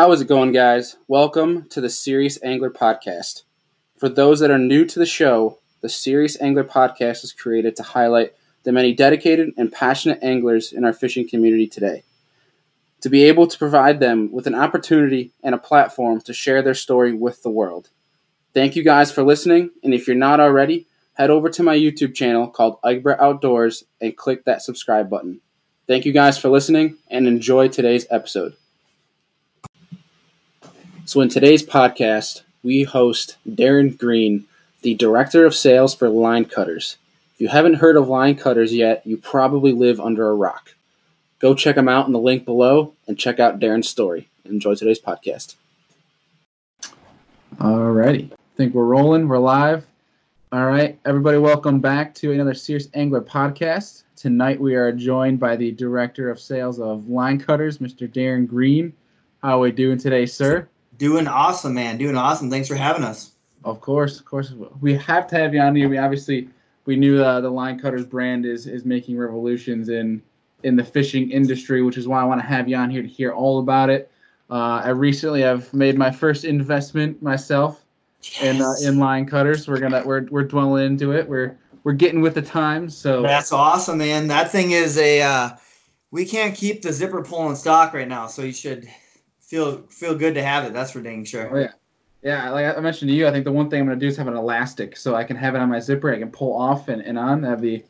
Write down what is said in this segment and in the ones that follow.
How is it going, guys? Welcome to the Serious Angler Podcast. For those that are new to the show, the Serious Angler Podcast is created to highlight the many dedicated and passionate anglers in our fishing community today. To be able to provide them with an opportunity and a platform to share their story with the world. Thank you guys for listening, and if you're not already, head over to my YouTube channel called Egbert Outdoors and click that subscribe button. Thank you guys for listening and enjoy today's episode. So, in today's podcast, we host Darren Green, the Director of Sales for Line Cutters. If you haven't heard of Line Cutters yet, you probably live under a rock. Go check them out in the link below and check out Darren's story. Enjoy today's podcast. Alrighty. I think we're rolling. We're live. All right, everybody, welcome back to another Serious Angler podcast. Tonight we are joined by the Director of Sales of Line Cutters, Mr. Darren Green. How are we doing today, sir? Doing awesome, man. Doing awesome. Thanks for having us. Of course, of course. We have to have you on here. We obviously we knew uh, the Line Cutters brand is is making revolutions in in the fishing industry, which is why I want to have you on here to hear all about it. Uh, I recently have made my first investment myself Yes. in uh, in line cutters. We're gonna we're we're dwelling into it. We're we're getting with the times. So That's awesome, man. That thing is a. Uh, we can't keep the zipper pull in stock right now, so you should feel feel good to have it. That's for dang sure. oh yeah, yeah. Like I mentioned to you, I think the one thing I'm gonna do is have an elastic, so I can have it on my zipper. I can pull off and, and on. That'd be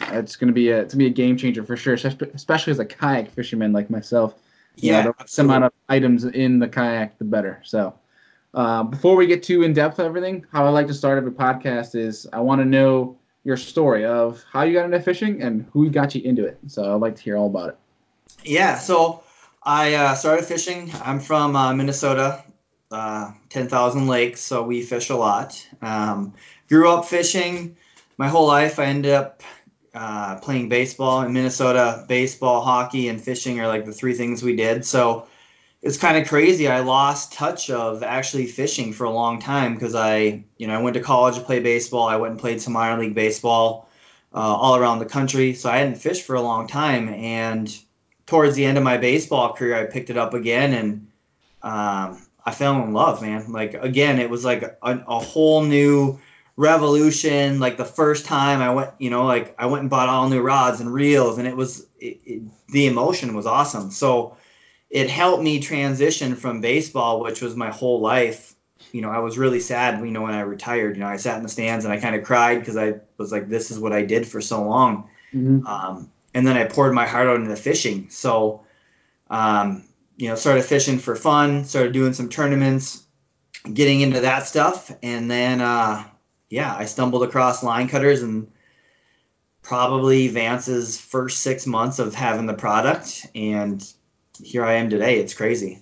it's gonna be a it's gonna be a game changer for sure, especially as a kayak fisherman like myself. You know, Yeah, the amount of items in the kayak, the better. So, uh, before we get too in depth of everything, how I like to start every podcast is I want to know your story of how you got into fishing and who got you into it. So I'd like to hear all about it. Yeah, so I uh, started fishing. I'm from uh, Minnesota, uh, 10,000 lakes, so we fish a lot. Um, grew up fishing my whole life. I ended up uh, playing baseball in Minnesota. Baseball, hockey, and fishing are like the three things we did. So it's kind of crazy. I lost touch of actually fishing for a long time because I, you know, I went to college to play baseball. I went and played some minor league baseball uh, all around the country. So I hadn't fished for a long time. And towards the end of my baseball career, I picked it up again and um, I fell in love, man. Like, again, it was like a, a whole new revolution. Like, the first time I went, you know, like I went and bought all new rods and reels, and it was, it, it, the emotion was awesome. So, it helped me transition from baseball, which was my whole life. You know, I was really sad, you know, when I retired. You know, I sat in the stands and I kind of cried because I was like, this is what I did for so long. Um, and then I poured my heart out into fishing. So, um, you know, started fishing for fun, started doing some tournaments, getting into that stuff. And then, uh, yeah, I stumbled across line cutters and probably Vance's first six months of having the product. And here I am today. It's crazy.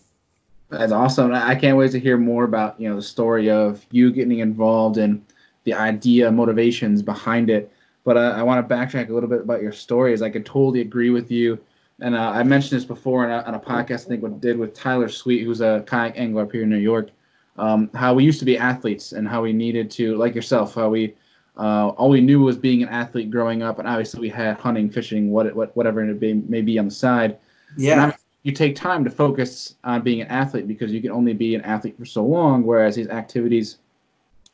That's awesome. I can't wait to hear more about you know the story of you getting involved and the idea, motivations behind it. But uh, I want to backtrack a little bit about your story, as I could totally agree with you. And uh, I mentioned this before on a, on a podcast I think what did with Tyler Sweet, who's a kayak angler up here in New York. Um, how we used to be athletes and how we needed to, like yourself, how we uh, all we knew was being an athlete growing up, and obviously we had hunting, fishing, what, what whatever it may, may be on the side. Yeah. And you take time to focus on being an athlete because you can only be an athlete for so long. Whereas these activities,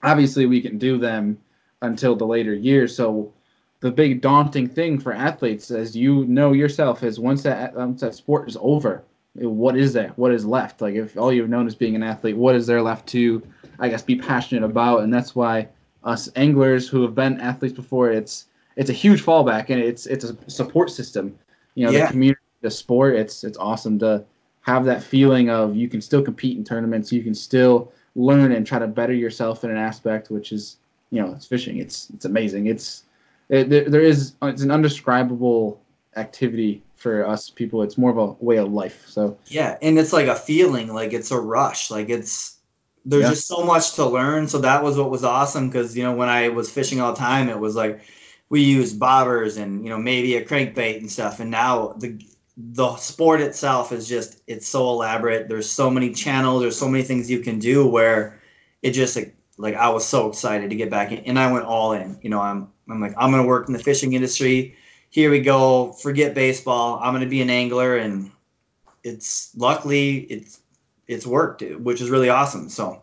obviously, we can do them until the later years. So the big daunting thing for athletes, as you know yourself, is once that once that sport is over, what is that? What is left? Like if all you've known is being an athlete, what is there left to, I guess, be passionate about? And that's why us anglers who have been athletes before, it's it's a huge fallback and it's it's a support system. You know, Yeah. the community, the sport. It's it's awesome to have that feeling of you can still compete in tournaments, you can still learn and try to better yourself in an aspect, which is you know, it's fishing. It's it's amazing. It's it, there, there is uh, it's an undescribable activity for us people. It's more of a way of life. So Yeah, and it's like a feeling, like it's a rush, like it's there's Yeah. just so much to learn. So that was what was awesome because you know when I was fishing all the time, it was like we used bobbers and you know maybe a crankbait and stuff. And now the the sport itself is just it's so elaborate. There's so many channels. There's so many things you can do where it just like, like I was so excited to get back in, and I went all in. You know, I'm I'm like I'm gonna work in the fishing industry. Here we go. Forget baseball. I'm gonna be an angler, and it's luckily it's it's worked, which is really awesome. So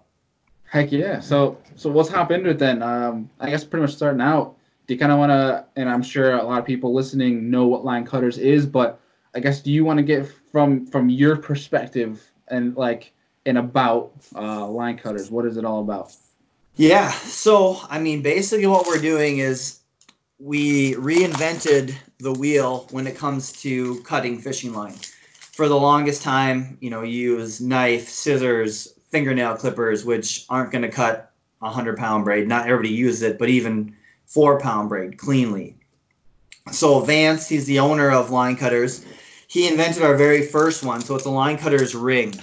Heck yeah. So so let's hop it then. Um, I guess pretty much starting out. Do you kind of want to? And I'm sure a lot of people listening know what line cutters is, but I guess do you want to get from from your perspective and like and about uh, line cutters? What is it all about? Yeah. So I mean, basically, what we're doing is we reinvented the wheel when it comes to cutting fishing line. For the longest time, you know, you use knife, scissors, fingernail clippers, which aren't going to cut a hundred pound braid. Not everybody uses it, but even four pound braid cleanly. So Vance, he's the owner of Line Cutters. He invented our very first one. So it's a line cutter's ring.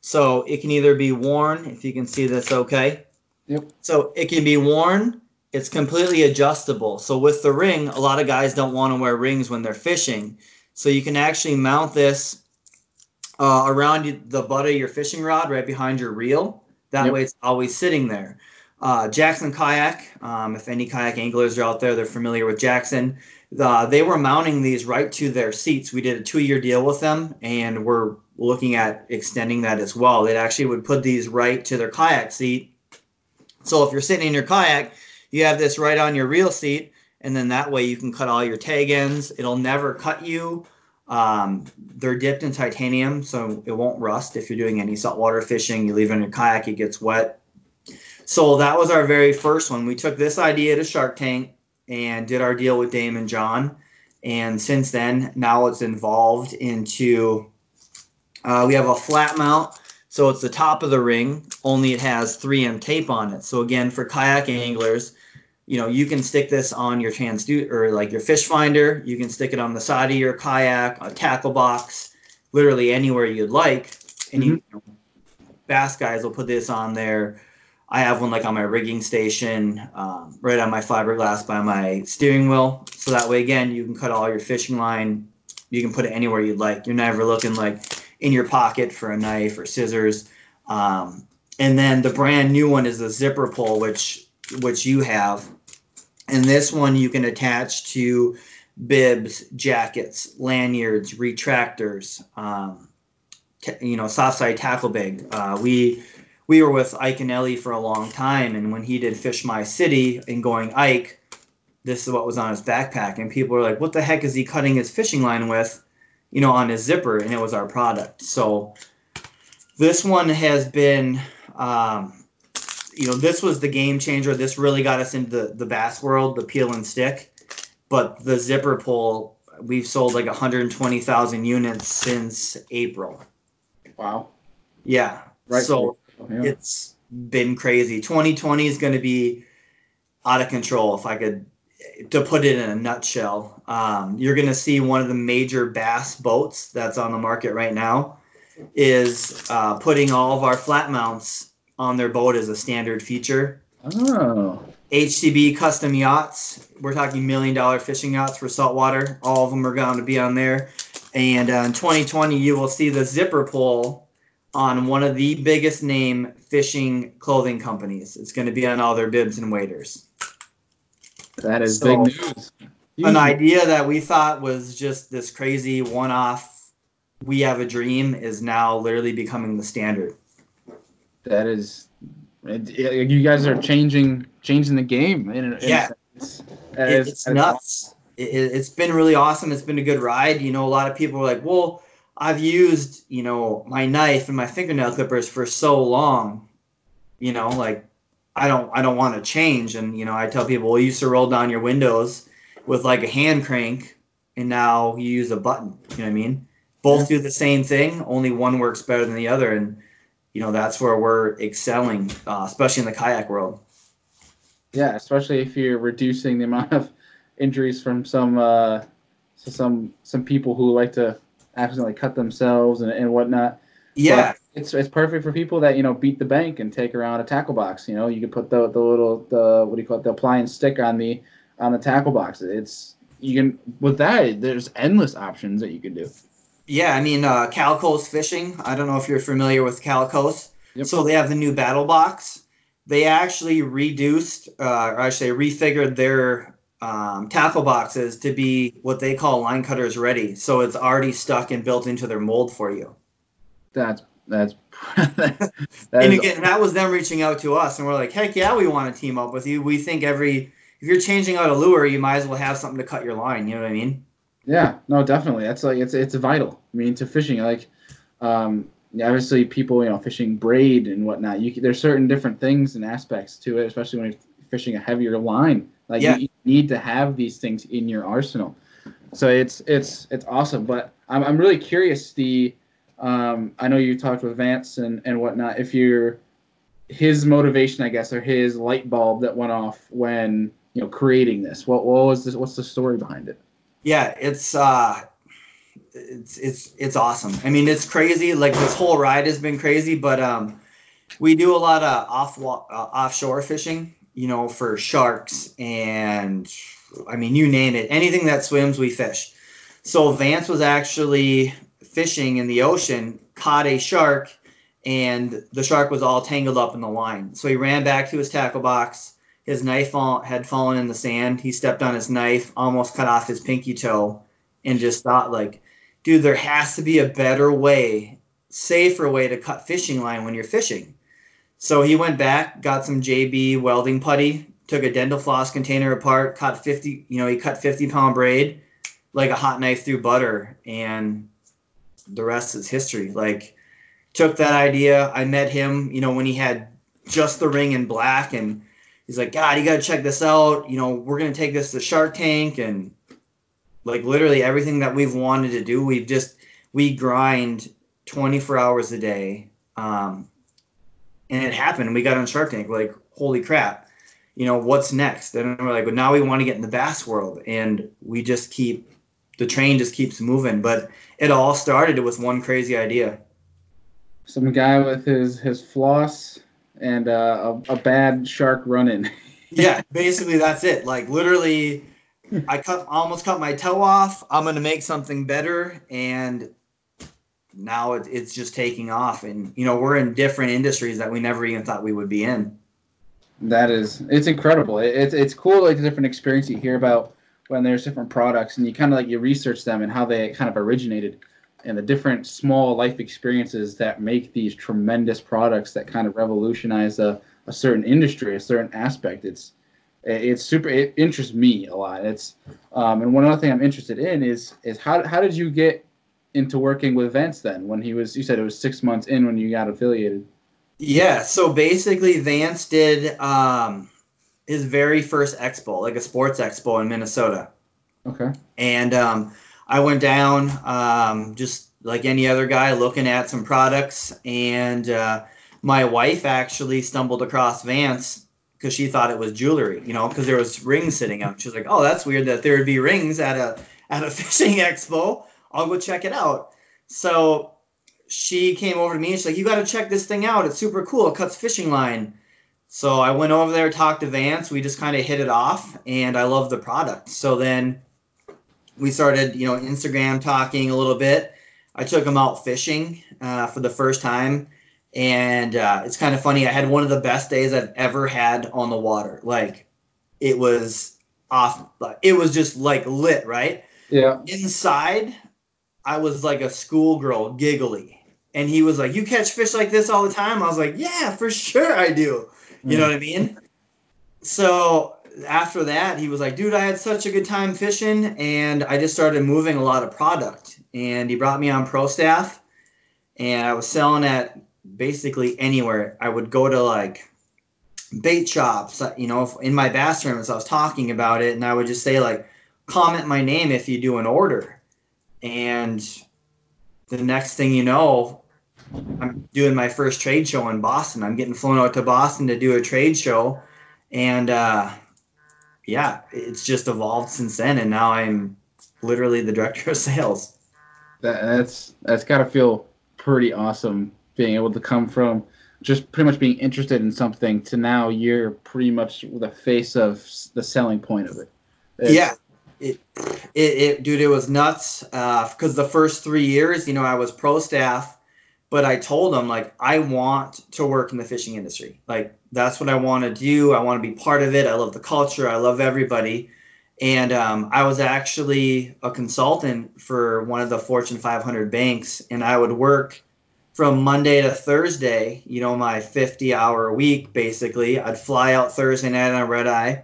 So it can either be worn, if you can see this okay. Yep. So it can be worn. It's completely adjustable. So with the ring, a lot of guys don't want to wear rings when they're fishing. So you can actually mount this uh, around the butt of your fishing rod, right behind your reel. That Yep. way, it's always sitting there. Uh, Jackson Kayak, um, if any kayak anglers are out there, they're familiar with Jackson. Uh, they were mounting these right to their seats. We did a two-year deal with them, and we're looking at extending that as well. They actually would put these right to their kayak seat. So if you're sitting in your kayak, you have this right on your reel seat, and then that way you can cut all your tag ends. It'll never cut you. Um, they're dipped in titanium, so it won't rust. If you're doing any saltwater fishing, you leave it in your kayak, it gets wet. So that was our very first one. We took this idea to Shark Tank and did our deal with Daymond John. And since then, now it's involved into uh, we have a flat mount. So it's the top of the ring, only it has 3M tape on it. So again, for kayak anglers, you know, you can stick this on your transducer or like your fish finder. You can stick it on the side of your kayak, a tackle box, literally anywhere you'd like. And you, bass guys will put this on there. I have one like on my rigging station, um, right on my fiberglass by my steering wheel. So that way, again, you can cut all your fishing line. You can put it anywhere you'd like. You're never looking like in your pocket for a knife or scissors. Um, and then the brand new one is the zipper pull, which which you have. And this one you can attach to bibs, jackets, lanyards, retractors, um, ta- you know, soft side tackle bag. Uh, we we were with Iaconelli for a long time, and when he did Fish My City and going Ike, this is what was on his backpack, and people were like, "What the heck is he cutting his fishing line with?" You know, on a zipper, and it was our product. So this one has been. Um, you know, this was the game changer. This really got us into the, the bass world, the peel and stick. But the zipper pull, we've sold like 120,000 units since April. Wow. Yeah. Right. So Yeah. it's been crazy. 2020 is going to be out of control. If I could, to put it in a nutshell, um, you're going to see one of the major bass boats that's on the market right now is uh, putting all of our flat mounts on their boat as a standard feature. Oh. HCB custom yachts. We're talking million dollar fishing yachts for saltwater. All of them are going to be on there. And uh, in 2020, you will see the zipper pull on one of the biggest name fishing clothing companies. It's going to be on all their bibs and waders. That is So, big news. An idea that we thought was just this crazy one off, we have a dream, is now literally becoming the standard. That is, it, it- you guys are changing changing the game. In, in Yeah. sense. That It- is- it's is nuts. It, it's been really awesome. It's been a good ride. You know, a lot of people are like, well, I've used, you know, my knife and my fingernail clippers for so long, you know, like I don't I don't want to change. And, you know, I tell people, well, you used to roll down your windows with like a hand crank and now you use a button. You know what I mean? Both do the same thing, only one works better than the other. And, you know, that's where we're excelling, uh, especially in the kayak world. Yeah, especially if you're reducing the amount of injuries from some uh, so some some people who like to accidentally cut themselves and, and whatnot. Yeah. It's it's perfect for people that you know beat the bank and take around a tackle box. You know, you can put the the little the what do you call it the appliance stick on the on the tackle box. It's you can with that there's endless options that you can do. Yeah, I mean uh, Calicos Fishing. I don't know if you're familiar with Calicos. Yep. So they have the new battle box. They actually reduced, uh, or I should say, refigured their um, tackle boxes to be what they call line cutters ready. So it's already stuck and built into their mold for you. That's That's that and again, that was them reaching out to us, and we're like, heck yeah, we want to team up with you. We think every if you're changing out a lure, you might as well have something to cut your line. You know what I mean? Yeah, no, definitely. That's like it's it's vital. I mean, to fishing, like, um, obviously people, you know, fishing braid and whatnot. You there's certain different things and aspects to it, especially when you're fishing a heavier line. Like, Yeah. you, you need to have these things in your arsenal. So it's it's it's awesome. But I'm I'm really curious. The um, I know you talked with Vance and and whatnot. If you're his motivation, I guess, or his light bulb that went off when you know creating this. What what was this? What's the story behind it? Yeah, it's uh, it's it's it's awesome. I mean, it's crazy. Like this whole ride has been crazy, but um, we do a lot of off uh, offshore fishing. You know, for sharks and I mean, you name it, anything that swims, we fish. So Vance was actually fishing in the ocean, caught a shark, and the shark was all tangled up in the line. So he ran back to his tackle box. His knife fall, had fallen in the sand. He stepped on his knife, almost cut off his pinky toe, and just thought, like, dude, there has to be a better way, safer way to cut fishing line when you're fishing. So he went back, got some JB welding putty, took a dental floss container apart, cut 50, you know, he cut 50 pound braid like a hot knife through butter, and the rest is history. Like, took that idea. I met him, you know, when he had just the ring in black, and he's like, God, you got to check this out. You know, we're to take this to Shark Tank, and like literally everything that we've wanted to do, we've just, we grind 24 hours a day. Um, and it happened. We got on Shark Tank. Like, holy crap, you know, what's next? And we're like, well, now we want to get in the bass world. And we just keep, the train just keeps moving. But it all started with one crazy idea. Some guy with his his floss and uh, a, a bad shark running. yeah, basically that's it. Like literally, I cut almost cut my toe off. I'm gonna make something better, and now it, it's just taking off. And you know, we're in different industries that we never even thought we would be in. That is, it's incredible. It, it's it's cool like the different experience you hear about when there's different products and you kind of like you research them and how they kind of originated and the different small life experiences that make these tremendous products that kind of revolutionize a, a certain industry, a certain aspect. It's it's super. It interests me a lot. It's um, and one other thing I'm interested in is is how how did you get into working with Vance then? When he was, you said it was six months in when you got affiliated. Yeah. So basically, Vance did um, his very first expo, like a sports expo in Minnesota. Okay. And um, I went down um, just like any other guy looking at some products. And uh, my wife actually stumbled across Vance because she thought it was jewelry, you know, because there was rings sitting out. She was like, "Oh, that's weird that there would be rings at a at a fishing expo. I'll go check it out." So she came over to me and she's like, "You got to check this thing out. It's super cool. It cuts fishing line." So I went over there, talked to Vance. We just kind of hit it off, and I love the product. So then we started, you know, Instagram talking a little bit. I took him out fishing uh, for the first time, and uh, it's kind of funny. I had one of the best days I've ever had on the water. Like, it was off. It was just like lit, right? Yeah. Inside, I was like a schoolgirl, giggly, and he was like, "You catch fish like this all the time?" I was like, "Yeah, for sure I do." You know what I mean? So after that, he was like, dude, I had such a good time fishing, and I just started moving a lot of product. And he brought me on pro staff, and I was selling at basically anywhere. I would go to like bait shops, uh, you know, in my tournaments, I was talking about it, and I would just say, like, comment my name if you do an order. And the next thing you know, I'm doing my first trade show in Boston. I'm getting flown out to Boston to do a trade show, and uh, yeah, it's just evolved since then. And now I'm literally the director of sales. That, that's that's got to feel pretty awesome being able to come from just pretty much being interested in something to now you're pretty much the face of the selling point of it. It's- yeah. It, it, it, dude, it was nuts. Because the first three years, you know, I was pro staff, but I told them like I want to work in the fishing industry. Like that's what I want to do. I want to be part of it. I love the culture. I love everybody. And um, I was actually a consultant for one of the Fortune 500 banks, and I would work from Monday to Thursday, you know, my 50 hour week basically. I'd fly out Thursday night on a red eye.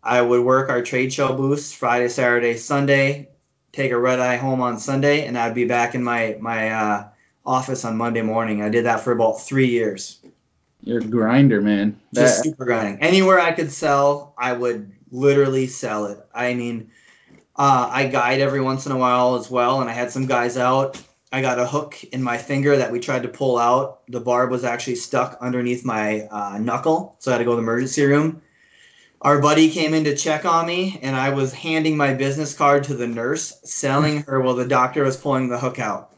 I would work our trade show booths Friday, Saturday, Sunday, take a red eye home on Sunday, and I'd be back in my my uh, office on Monday morning. I did that for about three years. You're a grinder, man. Just super grinding. Anywhere I could sell, I would literally sell it. I mean, uh, I guide every once in a while as well, and I had some guys out. I got a hook in my finger that we tried to pull out. The barb was actually stuck underneath my uh, knuckle, so I had to go to the emergency room. Our buddy came in to check on me, and I was handing my business card to the nurse, selling her while the doctor was pulling the hook out.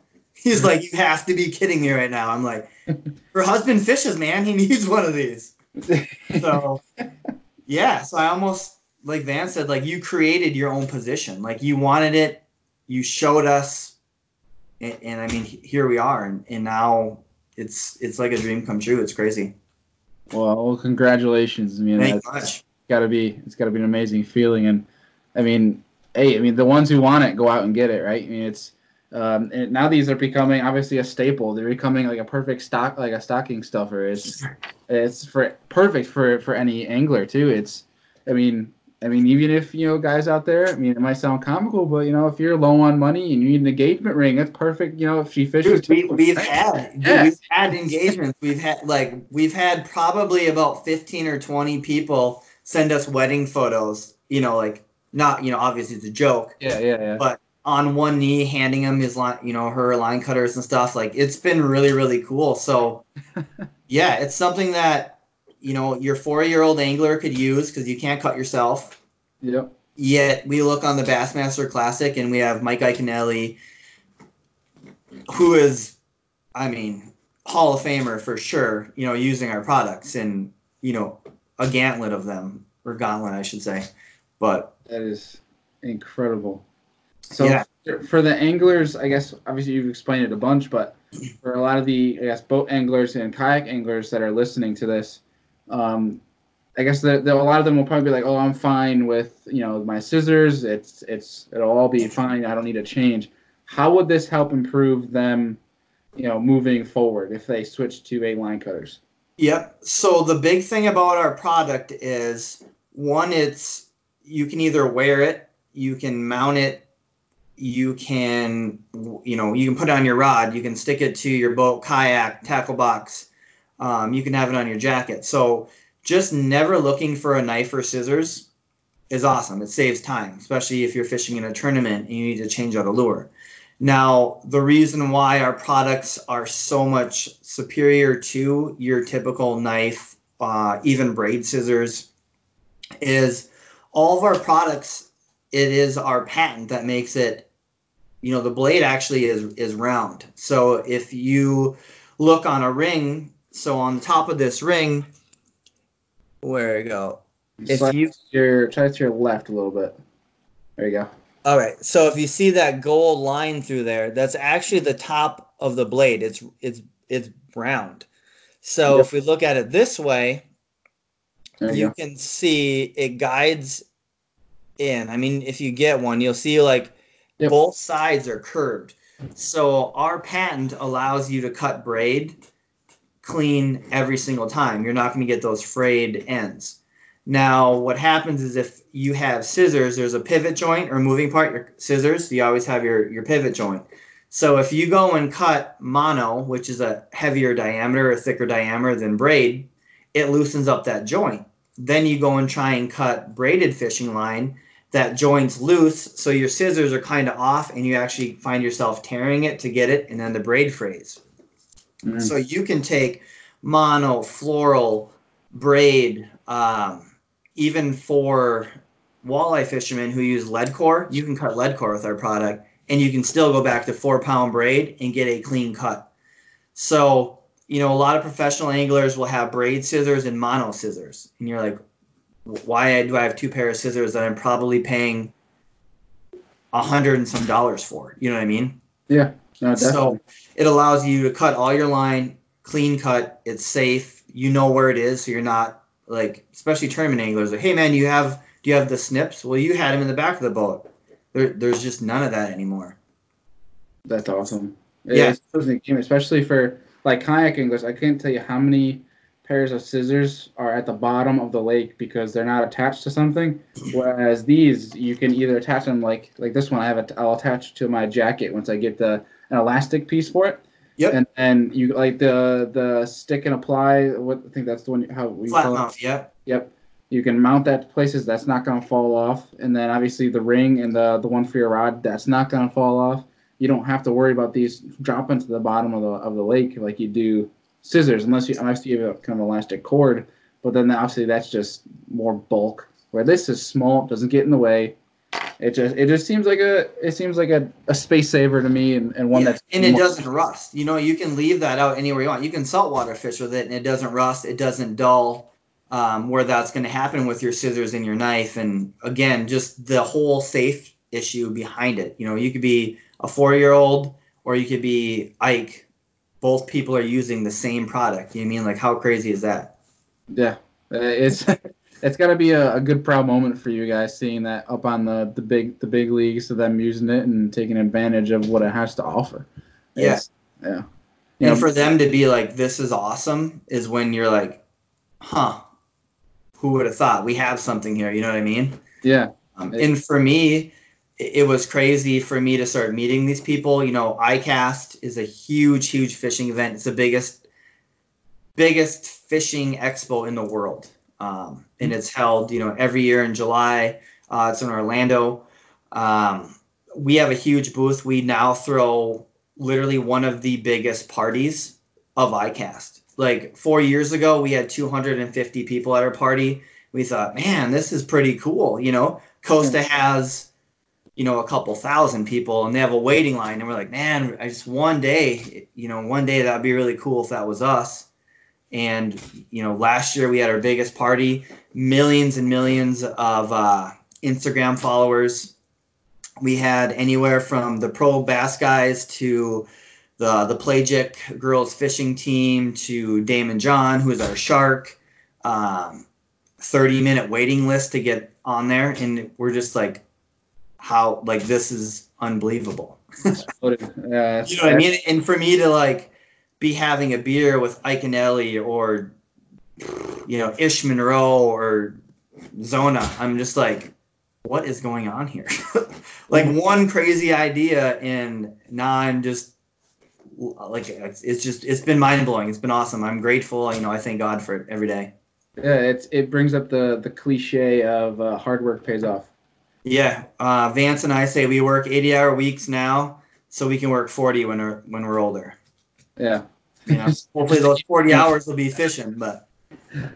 He's like, "You have to be kidding me right now." I'm like, "Her husband fishes, man. He needs one of these." so yeah so i almost like van said like you created your own position like you wanted it you showed us and, and i mean here we are and, and now it's it's like a dream come true it's crazy well, well, congratulations. I mean, thank that's much gotta be it's gotta be an amazing feeling. And I mean, hey, I mean the ones who want it go out and get it, right? I mean it's um, and now these are becoming obviously a staple. They're becoming like a perfect stock, like a stocking stuffer. It's it's for perfect for for any angler too. It's I mean I mean even if you know guys out there, I mean it might sound comical, but you know if you're low on money and you need an engagement ring, that's perfect. You know if she fishes, Dude, we, we've had dude, Yeah. we've had engagements we've had like we've had probably about 15 or 20 people send us wedding photos you know like not you know obviously it's a joke yeah, yeah, yeah. but on one knee handing him his line you know her line cutters and stuff like it's been really really cool so yeah it's something that you know your four year old angler could use because you can't cut yourself Yep. yet we look on the bassmaster classic and we have mike Iaconelli, who is i mean hall of famer for sure you know using our products and you know a gauntlet of them or gauntlet i should say but That is incredible. So Yeah. for- the anglers, I guess obviously you've explained it a bunch, but for a lot of the I guess boat anglers and kayak anglers that are listening to this, um, I guess that a lot of them will probably be like, "Oh, I'm fine with you know my scissors. It's it's it'll all be fine. I don't need to change." How would this help improve them, you know, moving forward if they switch to a line cutters? Yep. So the big thing about our product is one, it's you can either wear it, you can mount it, you can you know you can put it on your rod, you can stick it to your boat, kayak, tackle box. Um, you can have it on your jacket. So just never looking for a knife or scissors is awesome. It saves time, especially if you're fishing in a tournament and you need to change out a lure. Now, the reason why our products are so much superior to your typical knife, uh, even braid scissors, is all of our products. It is our patent that makes it. You know, the blade actually is is round. So if you look on a ring, so on the top of this ring, where you go? If Slide you to your try to your left a little bit. There you go. All right. So if you see that gold line through there, that's actually the top of the blade. It's it's it's round. So Yep. if we look at it this way, There you, you can see it guides in. I mean, if you get one, you'll see like Yep. both sides are curved. So our patent allows you to cut braid clean every single time. You're not going to get those frayed ends. Now, what happens is if you have scissors, there's a pivot joint or moving part. Your scissors, you always have your your pivot joint. So if you go and cut mono, which is a heavier diameter, a thicker diameter than braid, it loosens up that joint. Then you go and try and cut braided fishing line, that joint's loose, so your scissors are kind of off, and you actually find yourself tearing it to get it, and then the braid frays. Mm. So you can take mono, fluoro, braid, um, even for walleye fishermen who use lead core, you can cut lead core with our product, and you can still go back to four pound braid and get a clean cut. So, you know, a lot of professional anglers will have braid scissors and mono scissors, and you're like, why do I have two pair of scissors that I'm probably paying a hundred and some dollars for? You know what I mean? Yeah. No, So it allows you to cut all your line, clean cut. It's safe. You know where it is, so you're not like, especially tournament anglers. Like, hey man, you have do you have the snips? Well, you had them in the back of the boat. There, there's just none of that anymore. That's awesome. Yeah. Especially for like kayak anglers, I can't tell you how many pairs of scissors are at the bottom of the lake because they're not attached to something. Whereas these, you can either attach them like like this one. I have it. I'll attach to my jacket once I get the an elastic piece for it. Yep. And then you like the the stick and apply. What I think that's the one. How we Flat call it. Yep. Yep. You can mount that to places that's not going to fall off, and then obviously the ring and the the one for your rod that's not going to fall off. You don't have to worry about these dropping to the bottom of the of the lake like you do scissors, unless you unless you have a kind of elastic cord. But then obviously that's just more bulk. Where this is small, doesn't get in the way. It just it just seems like a it seems like a, a space saver to me, and, and one Yeah, that's and it doesn't rust. You know, you can leave that out anywhere you want. You can saltwater fish with it, and it doesn't rust. It doesn't dull. Um, where that's going to happen with your scissors and your knife, and again, just the whole safe issue behind it. You know, you could be a four-year-old, or you could be Ike. Both people are using the same product. You know I mean? Like, how crazy is that? Yeah, Uh, it's it's got to be a, a good proud moment for you guys seeing that up on the the big the big leagues of them using it and taking advantage of what it has to offer. Yeah. Yeah. You And know, for them to be like, "This is awesome," is when you're like, "Huh." Who would have thought we have something here? You know what I mean? yeah, Um, and for me, it was crazy for me to start meeting these people. You know, ICAST is a huge, huge fishing event. It's the biggest, biggest fishing expo in the world, um, and it's held, you know, every year in July. Uh, it's in Orlando. Um, we have a huge booth. We now throw literally one of the biggest parties of ICAST. Like four years ago, we had 250 people at our party. We thought, man, this is pretty cool. You know, Costa has, you know, a couple thousand people and they have a waiting line. And we're like, man, I just one day, you know, one day that'd be really cool if that was us. And, you know, last year we had our biggest party, millions and millions of uh, Instagram followers. We had anywhere from the pro bass guys to the the Pelagic girls fishing team to Daymond John, who is our shark. Um, 30 minute waiting list to get on there and we're just like how like this is unbelievable. Yeah, you know what i mean? And for me to like be having a beer with ellie or you know ish monroe or zona i'm just like what is going on here? Like one crazy idea and now i'm just like it's, it's just it's been mind-blowing. It's been awesome. I'm grateful you know i thank god for it every day. Yeah, it's it brings up the the cliche of uh, hard work pays off. Yeah, uh, Vance and I say we work 80 hour weeks now, so we can work 40 when we're when we're older. Yeah, You know, hopefully those 40 hours will be fishing. But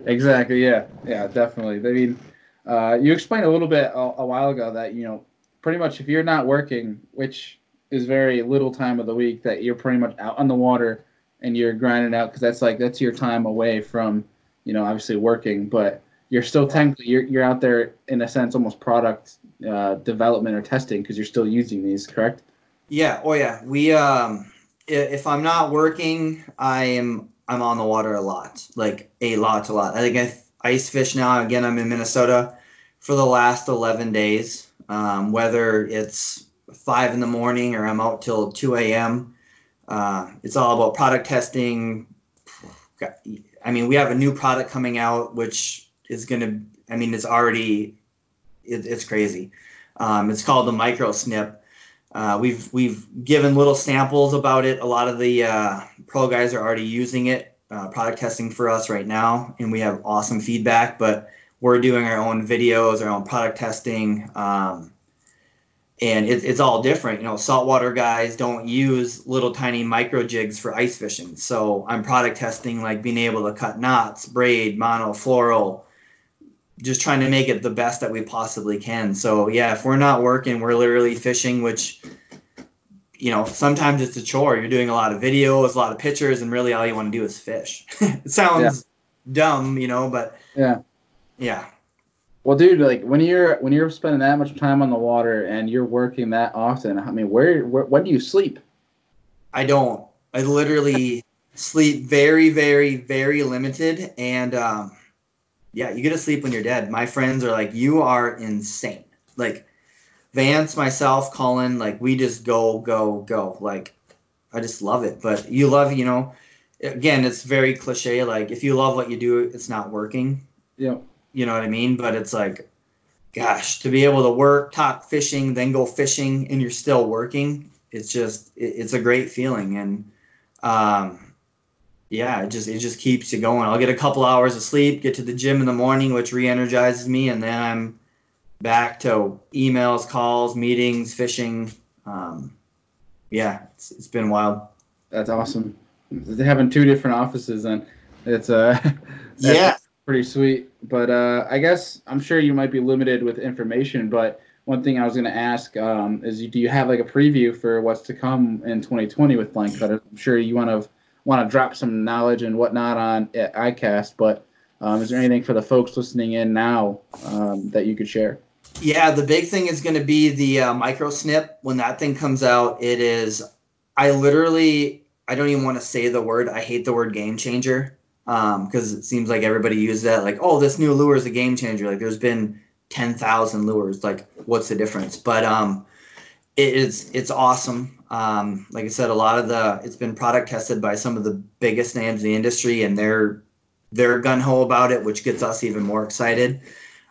exactly. Yeah, yeah, definitely. I mean, uh, you explained a little bit a, a while ago that you know, pretty much if you're not working, which is very little time of the week, that you're pretty much out on the water and you're grinding out because that's like that's your time away from, you know, obviously working, but you're still technically you're you're out there in a sense almost product uh, development or testing because you're still using these, correct? yeah, oh yeah, we um, if I'm not working, I am I'm on the water a lot, like a lot, a lot. I think I ice fish now. Again, I'm in Minnesota for the last 11 days. Um, whether it's five in the morning or I'm out till 2 a.m. Uh, it's all about product testing. I mean, we have a new product coming out, which is going to, I mean, it's already, it, it's crazy. Um, it's called the Micro Snip. Uh, we've we've given little samples about it. A lot of the uh, pro guys are already using it, uh, product testing for us right now, and we have awesome feedback. But we're doing our own videos, our own product testing. Um, and it, it's all different. You know, saltwater guys don't use little tiny micro jigs for ice fishing. So I'm product testing, like being able to cut knots, braid, mono, fluoro, just trying to make it the best that we possibly can. So yeah, if we're not working, we're literally fishing, which you know, sometimes it's a chore. You're doing a lot of videos, a lot of pictures, and really all you want to do is fish. it sounds dumb, you know, but Yeah. yeah. Well, dude, like when you're when you're spending that much time on the water and you're working that often, I mean, where, where when do you sleep? I don't. I literally sleep very, very, very limited. And um, yeah, you get to sleep when you're dead. My friends are like, you are insane. Like Vance, myself, Colin, like we just go, go, go. Like I just love it. But you love, you know, again, it's very cliche. Like if you love what you do, it's not working. Yeah. You know what I mean? But it's like, gosh, to be able to work, talk fishing, then go fishing, and you're still working. It's just, it, it's a great feeling, and um, yeah, it just it just keeps you going. I'll get a couple hours of sleep, get to the gym in the morning, which re-energizes me, and then I'm back to emails, calls, meetings, fishing. Um, yeah, it's, it's been wild. That's awesome. Having two different offices and it's uh Yeah. pretty sweet. But uh I guess I'm sure you might be limited with information, but one thing I was gonna ask um, is you, do you have like a preview for what's to come in 2020 with Blank Cutters? I'm sure you want to want to drop some knowledge and whatnot on at ICAST, but um, is there anything for the folks listening in now um, that you could share? Yeah, the big thing is going to be the uh, micro snip. When that thing comes out, it is. I literally, I don't even want to say the word. I hate the word game changer because it seems like everybody uses that. Like, oh, this new lure is a game changer. Like, there's been ten thousand lures. Like, what's the difference? But um, it is. It's awesome. Um, like I said, a lot of the it's been product tested by some of the biggest names in the industry, and they're they're gun ho about it, which gets us even more excited.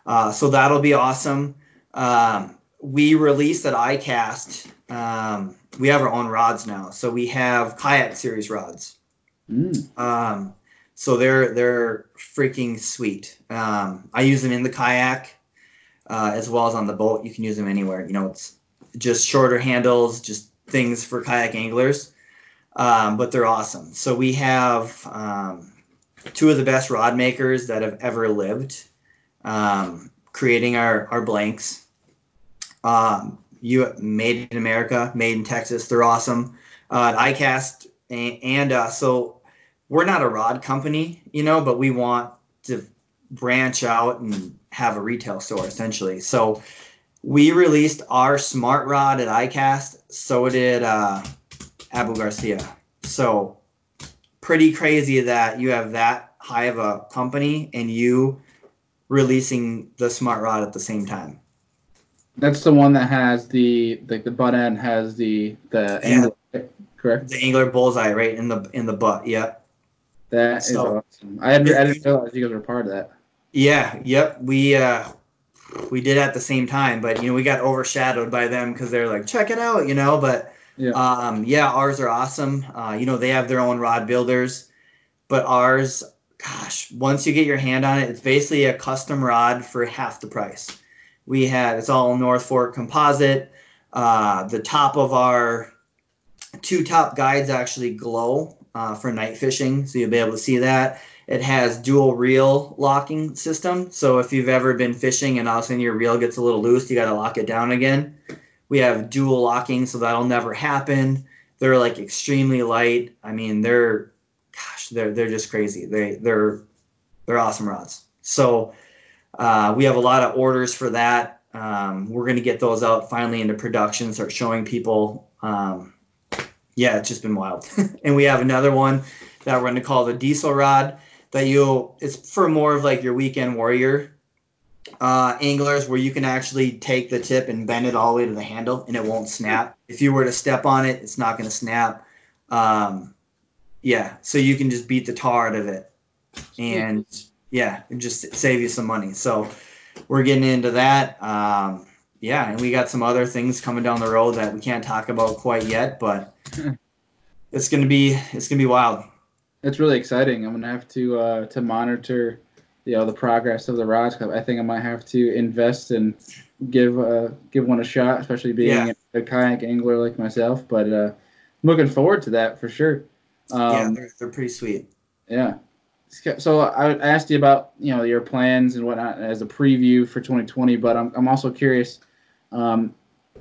Uh, so that'll be awesome. Um, we released at ICAST. Um, we have our own rods now, so we have kayak series rods. Mm. Um, so they're they're freaking sweet. Um, I use them in the kayak uh, as well as on the boat. You can use them anywhere. You know, it's just shorter handles, just things for kayak anglers. Um, but they're awesome. So we have um, two of the best rod makers that have ever lived um, creating our, our blanks. Um, you made in America, made in Texas. They're awesome. Uh, ICAST, and, and uh, so we're not a rod company, you know, but we want to branch out and have a retail store essentially. So we released our smart rod at ICAST. So did uh, Abu Garcia. So pretty crazy that you have that high of a company and you releasing the smart rod at the same time. That's the one that has the like the butt end has the the Yeah. correct? The angler bullseye right in the in the butt. Yep. That is So- awesome. I hadn't, I didn't realize you guys were part of that. Yeah. Yep. We uh we did at the same time, but you know we got overshadowed by them because they're like check it out, you know. But Yeah. um, yeah, ours are awesome. Uh, you know they have their own rod builders, but ours, gosh, once you get your hand on it, it's basically a custom rod for half the price. We have it's all North Fork composite. Uh, the top of our two top guides actually glow uh, for night fishing, so you'll be able to see that. It has dual reel locking system, so if you've ever been fishing and all of a sudden your reel gets a little loose, you got to lock it down again. We have dual locking, so that'll never happen. They're like extremely light. I mean, they're, gosh, they're they're just crazy. They they're they're awesome rods. So uh, we have a lot of orders for that. Um, we're going to get those out finally into production, start showing people. Um, yeah, it's just been wild. and we have another one that we're going to call the diesel rod that you'll, it's for more of like your weekend warrior uh, anglers where you can actually take the tip and bend it all the way to the handle and it won't snap. If you were to step on it, it's not going to snap. Um, yeah, so you can just beat the tar out of it and yeah, and just save you some money. So we're getting into that. Um, yeah, and we got some other things coming down the road that we can't talk about quite yet, but it's gonna be it's gonna be wild. It's really exciting. I'm gonna have to uh, to monitor, you know, the progress of the rods. Club. I think I might have to invest and give uh, give one a shot, especially being Yeah. a kayak angler like myself. But uh, I'm looking forward to that for sure. yeah, Um, they're, they're pretty sweet. yeah. So I I asked you about you know your plans and whatnot as a preview for 2020, but I'm I'm also curious. Um,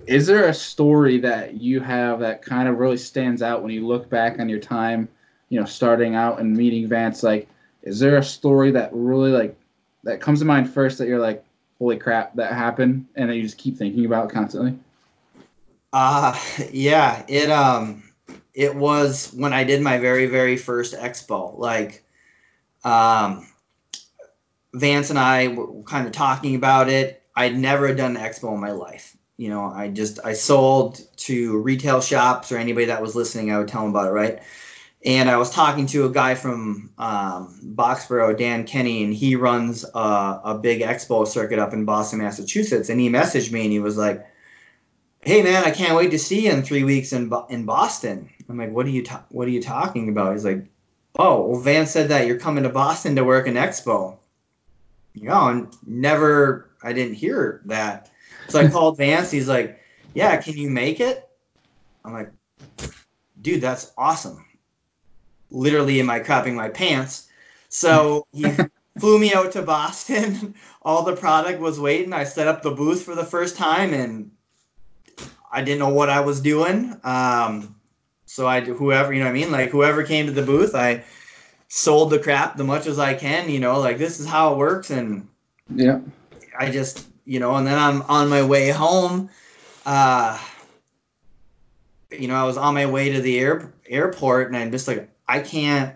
is there a story that you have that kind of really stands out when you look back on your time, you know, starting out and meeting Vance? Like, is there a story that really like that comes to mind first that you're like, holy crap, that happened, and that you just keep thinking about constantly? Uh yeah, it um it was when I did my very very first expo. Like um Vance and I were kind of talking about it. I'd never done an expo in my life. You know, I just I sold to retail shops or anybody that was listening, I would tell them about it, right? And I was talking to a guy from um, Boxborough, Dan Kenny, and he runs a, a big expo circuit up in Boston, Massachusetts. And he messaged me and he was like, "Hey man, I can't wait to see you in three weeks in in Boston." I'm like, "What are you ta- What are you talking about?" He's like, "Oh, well, Van said that you're coming to Boston to work an expo." You know, and never I didn't hear that. So I called Vance. He's like, "Yeah, can you make it?" I'm like, "Dude, that's awesome." Literally am I crapping my pants. So he flew me out to Boston. All the product was waiting. I set up the booth for the first time and I didn't know what I was doing. Um, so I whoever you know what I mean like whoever came to the booth I sold the crap the much as I can you know like this is how it works and yeah I just you know and then I'm on my way home uh you know I was on my way to the air, airport and I'm just like I can't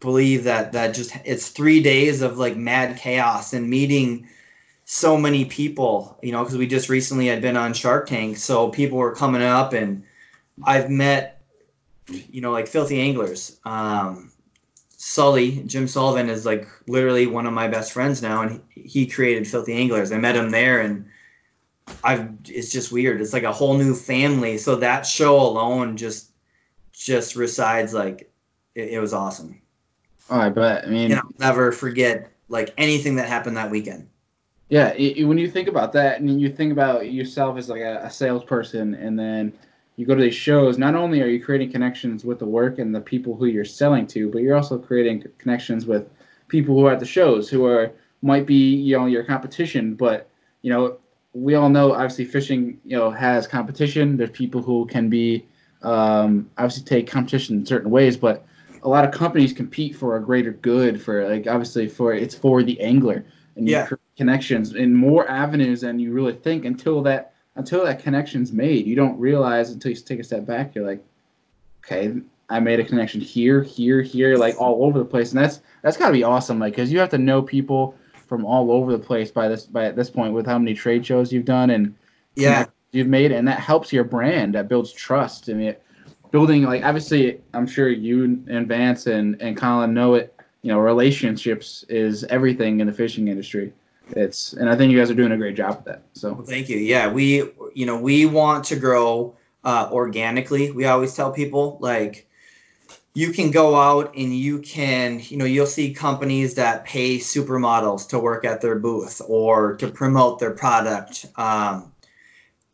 believe that that just it's three days of like mad chaos and meeting so many people you know because we just recently had been on shark tank so people were coming up and i've met you know like filthy anglers. Um sully jim sullivan is like literally one of my best friends now and he created filthy anglers. I met him there and i've it's just weird. It's like a whole new family. So that show alone just just resides like it, it was awesome. Oh, I bet. I mean, never forget like anything that happened that weekend. Yeah, it, when you think about that, and you think about yourself as like a, a salesperson, and then you go to these shows. Not only are you creating connections with the work and the people who you're selling to, but you're also creating connections with people who are at the shows who are might be you know your competition, but you know we all know obviously fishing you know has competition. There's people who can be um, obviously take competition in certain ways, but a lot of companies compete for a greater good for like obviously for it's for the angler and yeah. connections in more avenues than you really think until that until that connection's made. You don't realize until you take a step back you're like okay i made a connection here here here like all over the place. And that's that's got to be awesome like because you have to know people from all over the place by this by at this point with how many trade shows you've done and yeah. you've made and that helps your brand that builds trust. I mean building like obviously I'm sure you and Vance and and Colin know it. You know, relationships is everything in the fishing industry. It's and I think you guys are doing a great job with that. So well, thank you. Yeah, we you know we want to grow uh, organically. We always tell people like you can go out and you can you know you'll see companies that pay supermodels to work at their booth or to promote their product um,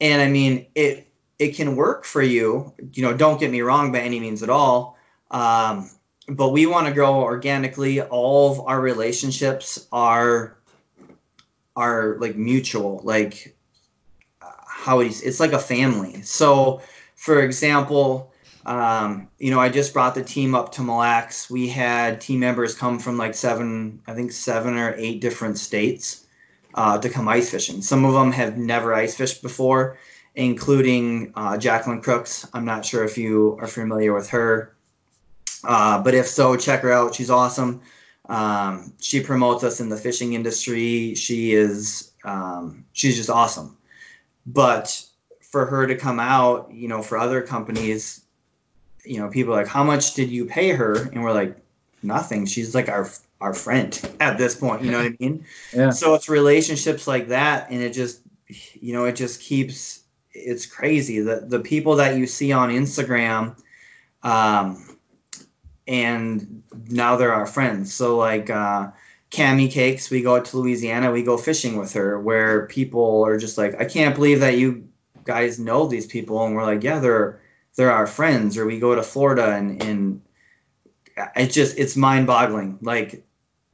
and i mean it it can work for you. You know, don't get me wrong by any means at all. Um, but we want to grow organically. All of our relationships are are like mutual. Like how it's it's like a family. So, for example, um, you know, I just brought the team up to Mille Lacs. We had team members come from like seven, I think seven or eight different states uh, to come ice fishing. Some of them have never ice fished before including uh, Jacqueline Crooks. I'm not sure if you are familiar with her, uh, but if so, check her out. She's awesome. Um, she promotes us in the fishing industry. She is um, she's just awesome. But for her to come out, you know, for other companies, you know, people like, how much did you pay her? And we're like, nothing. She's like our our friend at this point. You know what I mean? Yeah. So it's relationships like that, and it just, you know, it just keeps it's crazy the the people that you see on Instagram, um, and now they're our friends. So like uh, Cami Cakes, we go out to Louisiana, we go fishing with her, where people are just like, I can't believe that you guys know these people, and we're like, yeah, they're they're our friends. Or we go to Florida and and it's just it's mind boggling, like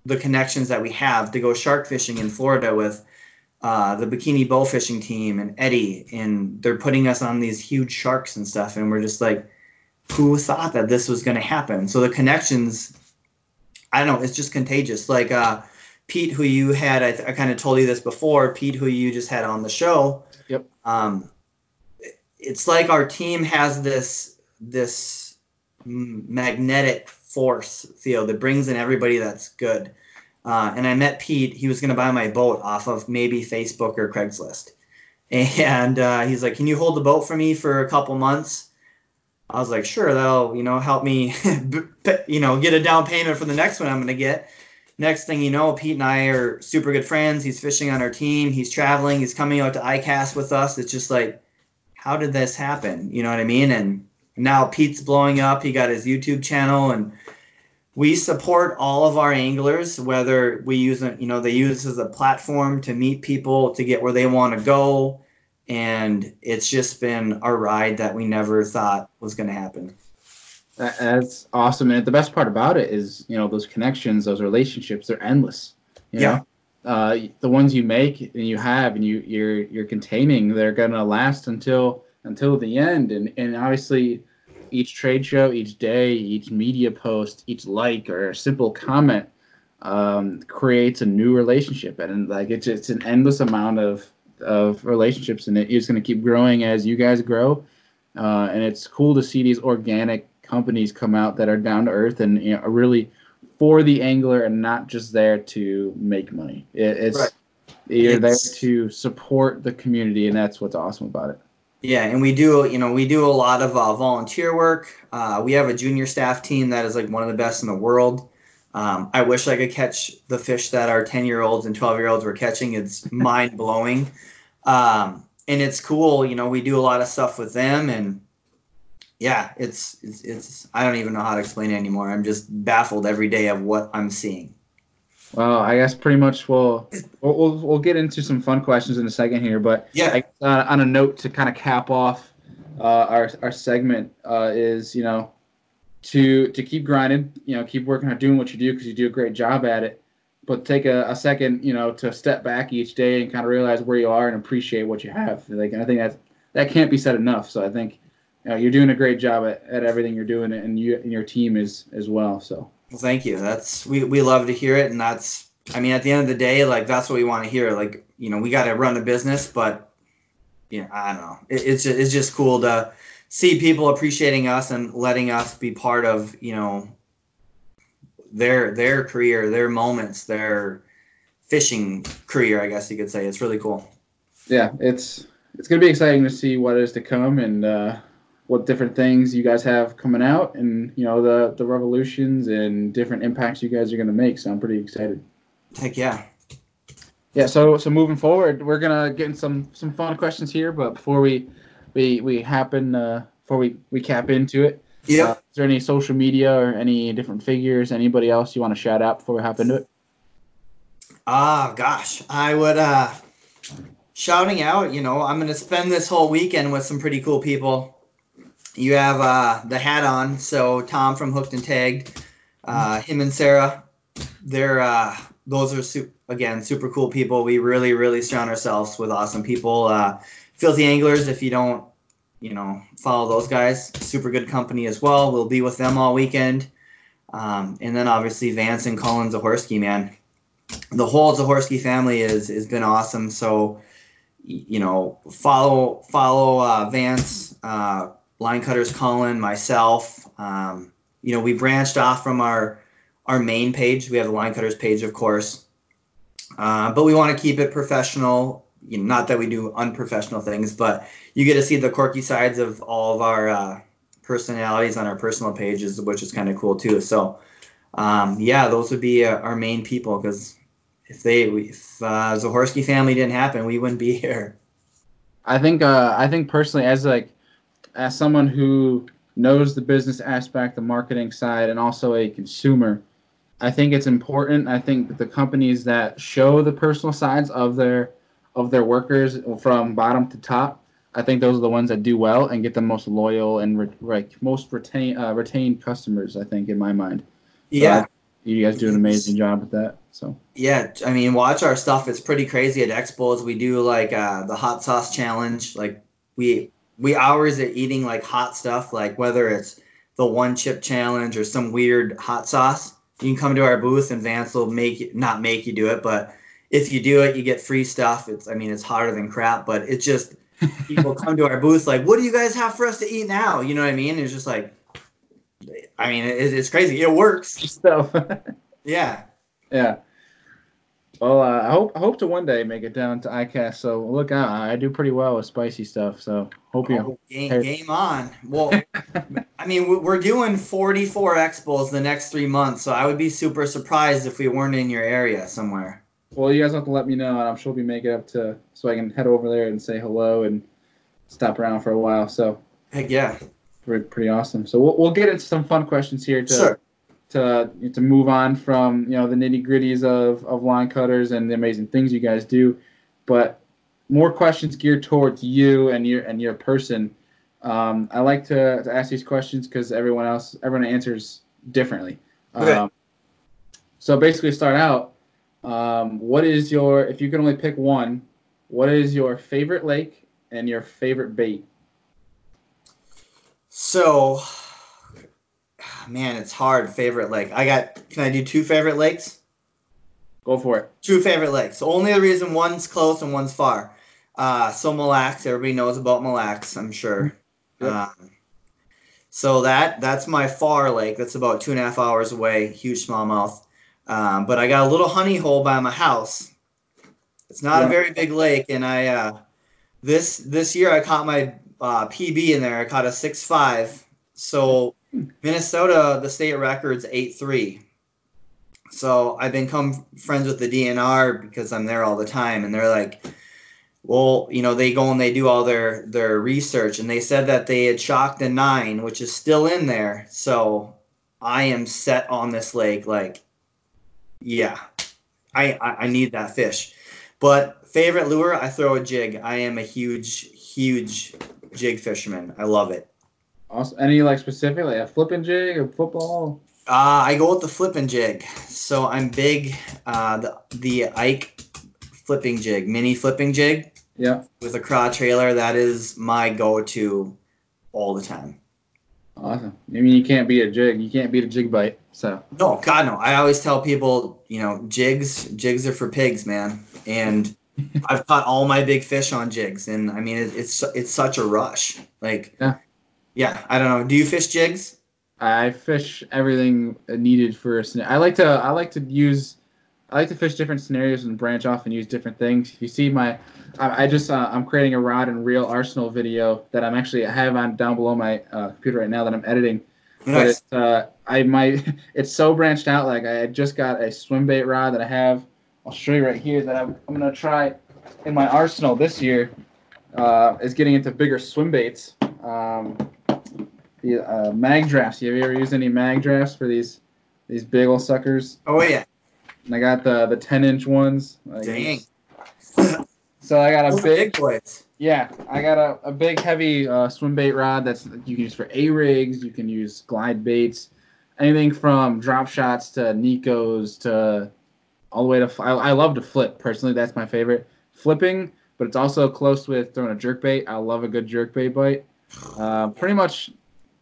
the connections that we have to go shark fishing in Florida with uh, the bikini bow fishing team and Eddie, and they're putting us on these huge sharks and stuff, and we're just like, who thought that this was going to happen? So the connections, I don't know, it's just contagious. Like uh, Pete, who you had, I, th- I kind of told you this before. Pete, who you just had on the show. Yep. Um, it's like our team has this this magnetic force, Theo, that brings in everybody that's good. Uh, and I met Pete. He was going to buy my boat off of maybe Facebook or Craigslist. And uh, he's like, Can you hold the boat for me for a couple months? I was like, sure, that'll you know help me, you know, get a down payment for the next one I'm gonna get. Next thing you know, Pete and I are super good friends. He's fishing on our team. He's traveling. He's coming out to ICAST with us. It's just like, how did this happen? You know what I mean? And now Pete's blowing up. He got his YouTube channel, and we support all of our anglers. Whether we use them, you know, they use it as a platform to meet people to get where they want to go and it's just been a ride that we never thought was going to happen. That's awesome, and the best part about it is, you know, those connections, those relationships, they're endless. You yeah. Know? Uh, the ones you make and you have and you you're you're containing, they're gonna last until until the end. And and obviously, each trade show, each day, each media post, each like or a simple comment um, creates a new relationship, and like it's it's an endless amount of of relationships, and it is going to keep growing as you guys grow. Uh, and it's cool to see these organic companies come out that are down to earth and you know, are really for the angler and not just there to make money. It, it's right. you're it's, there to support the community, and that's what's awesome about it. Yeah, and we do you know we do a lot of uh, volunteer work. Uh, we have a junior staff team that is like one of the best in the world. Um, I wish I could catch the fish that our 10 year olds and 12 year olds were catching. It's mind blowing. Um, and it's cool. You know, we do a lot of stuff with them and yeah, it's, it's, it's, I don't even know how to explain it anymore. I'm just baffled every day of what I'm seeing. Well, I guess pretty much we'll, we'll, we'll, we'll get into some fun questions in a second here, but yeah, I, uh, on a note to kind of cap off uh, our, our segment uh, is, you know, to to keep grinding, you know, keep working on doing what you do because you do a great job at it. But take a, a second, you know, to step back each day and kind of realize where you are and appreciate what you have. Like, and I think that that can't be said enough. So I think you know, you're doing a great job at, at everything you're doing, and you and your team is as well. So well, thank you. That's we we love to hear it, and that's I mean, at the end of the day, like that's what we want to hear. Like you know, we got to run a business, but you know, I don't know. It, it's just, it's just cool to see people appreciating us and letting us be part of you know their their career, their moments, their fishing career. I guess you could say it's really cool. Yeah, it's it's gonna be exciting to see what is to come and uh, what different things you guys have coming out, and you know the the revolutions and different impacts you guys are gonna make. So I'm pretty excited. Heck yeah. Yeah, so so moving forward, we're gonna get in some some fun questions here, but before we we we happen uh, before we we cap into it. Yeah. Uh, is there any social media or any different figures? Anybody else you want to shout out before we hop into it? Ah, gosh, I would uh, shouting out. You know, I'm gonna spend this whole weekend with some pretty cool people. You have uh, the hat on, so Tom from Hooked and Tagged, uh, him and Sarah, they're uh, those are su- again super cool people. We really really surround ourselves with awesome people. Uh, Filthy Anglers, if you don't, you know, follow those guys, super good company as well. We'll be with them all weekend. Um, and then obviously Vance and Colin Zahorsky, man. The whole Zahorsky family is has been awesome. So, you know, follow follow uh, Vance, uh, line cutters Colin, myself. Um, you know, we branched off from our our main page. We have the line cutters page, of course, uh, but we want to keep it professional you know, not that we do unprofessional things, but you get to see the quirky sides of all of our uh, personalities on our personal pages, which is kind of cool too. So, um, yeah, those would be uh, our main people because if they if uh, Zahorsky family didn't happen, we wouldn't be here. I think uh, I think personally, as like as someone who knows the business aspect, the marketing side, and also a consumer. I think it's important. I think that the companies that show the personal sides of their of their workers from bottom to top, I think those are the ones that do well and get the most loyal and re- like most retain uh, retained customers. I think in my mind. Yeah. So you guys do an amazing job with that. So yeah, I mean, watch our stuff. It's pretty crazy at expos. We do like uh, the hot sauce challenge. Like we we hours at eating like hot stuff. Like whether it's the one chip challenge or some weird hot sauce, you can come to our booth and Vance will make you, not make you do it, but if you do it, you get free stuff. It's I mean it's hotter than crap, but it's just people come to our booth like, what do you guys have for us to eat now? You know what I mean? It's just like, I mean, it, it's crazy. It works. So yeah. Yeah. Well, uh, I hope I hope to one day make it down to ICAST. So look out, I do pretty well with spicy stuff. So hope you. Oh, game, game on. Well, I mean, we- we're doing 44 expos the next three months, so I would be super surprised if we weren't in your area somewhere. Well, you guys have to let me know, and I'm sure we'll be making it up to so I can head over there and say hello and stop around for a while. So Heck yeah. pretty, pretty awesome. So we'll, we'll get into some fun questions here to Sure. To to move on from you know the nitty gritties of of line cutters and the amazing things you guys do, but more questions geared towards you and your and your person. Um, I like to, to ask these questions because everyone else everyone answers differently. Okay. Um, so basically, start out. Um, what is your if you can only pick one? What is your favorite lake and your favorite bait? So, man, it's hard. Favorite lake. I got, can I do two favorite lakes? Go for it. Two favorite lakes. Only the reason one's close and one's far. Uh, so Mille Lacs, everybody knows about Mille Lacs, I'm sure. Yep. Um, so that that's my far lake. That's about two and a half hours away. Huge smallmouth. Um, but I got a little honey hole by my house. It's not Yeah. a very big lake, and I uh, this this year I caught my uh, PB in there. I caught a six five. So Minnesota, the state record's eight three. So I've become friends with the DNR because I'm there all the time, and they're like, well, you know, they go and they do all their their research, and they said that they had shocked a nine, which is still in there. So I am set on this lake. Like, yeah, I I, I need that fish. But favorite lure, I throw a jig. I am a huge huge jig fisherman. I love it. Awesome. Any like specific, like a flipping jig or football? Uh, I go with the flipping jig. So I'm big. Uh, the the Ike flipping jig, mini flipping jig Yeah. with a craw trailer. That is my go-to all the time. Awesome. I mean, you can't beat a jig. You can't beat a jig bite. So No, God no. I always tell people, you know, jigs jigs are for pigs, man. And I've caught all my big fish on jigs, and I mean, it, it's it's such a rush. Like, Yeah. Yeah. I don't know. Do you fish jigs? I fish everything needed for a scenario. I like to. I like to use. I like to fish different scenarios and branch off and use different things. If you see my, I, I just uh, I'm creating a rod and reel arsenal video that I'm actually I have on down below my uh, computer right now that I'm editing. Nice. But uh, I might. It's so branched out. Like I just got a swim bait rod that I have. I'll show you right here that I'm, I'm gonna try in my arsenal this year. Uh, is getting into bigger swim baits. Um, the uh, mag drafts. Have you ever used any mag drafts for these these big old suckers? Oh yeah. And I got the the 10 inch ones. Like, Dang. So I got a Those big big yeah, I got a, a big heavy uh, swim bait rod that's you can use for A rigs. You can use glide baits, anything from drop shots to Nekos to all the way to. I, I love to flip personally. That's my favorite flipping, but it's also close with throwing a jerk bait. I love a good jerk bait bite. Uh, pretty much,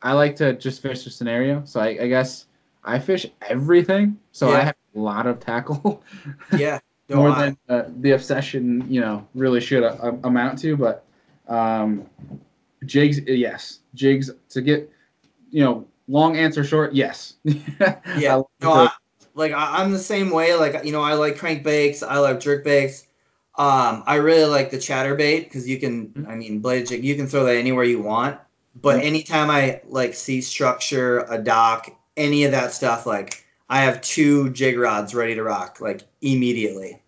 I like to just fish the scenario. So I, I guess I fish everything. So I have a lot of tackle. Yeah. More I- than uh, the obsession, you know, really should uh, amount to. But um, jigs, yes, jigs to get, you know, long answer short, yes. Yeah. I like No, I, like I, I'm the same way. Like you know, I like crankbaits. I like jerkbaits. Um, I really like the chatterbait because you can. Mhm. I mean, blade jig. You can throw that anywhere you want. But anytime I like see structure, a dock, any of that stuff, like I have two jig rods ready to rock, like immediately.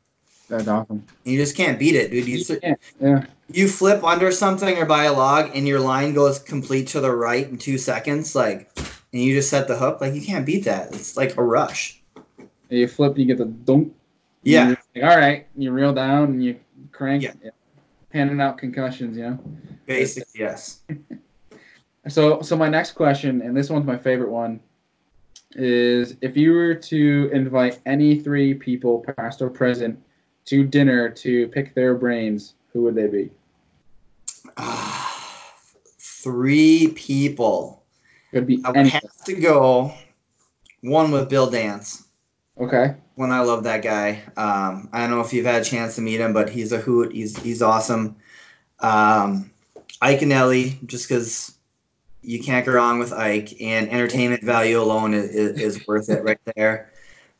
That's awesome. You just can't beat it, dude. You, Yeah, yeah. you flip under something or by a log, and your line goes complete to the right in two seconds, like, and you just set the hook. Like you can't beat that. It's like a rush. You flip, you get the dunk. Yeah. Like, all right, you reel down and you crank. Yeah. Handing out concussions, you know. Basically, yes. So, so my next question, and this one's my favorite one, is if you were to invite any three people, past or present, to dinner to pick their brains, who would they be? Three people. Could be I would anything. have to go. One with Bill Dance. Okay. One, I love that guy. Um, I don't know if you've had a chance to meet him, but he's a hoot. He's he's awesome. Um, Iaconelli, just because you can't go wrong with Ike, and entertainment value alone is, is, is worth it right there.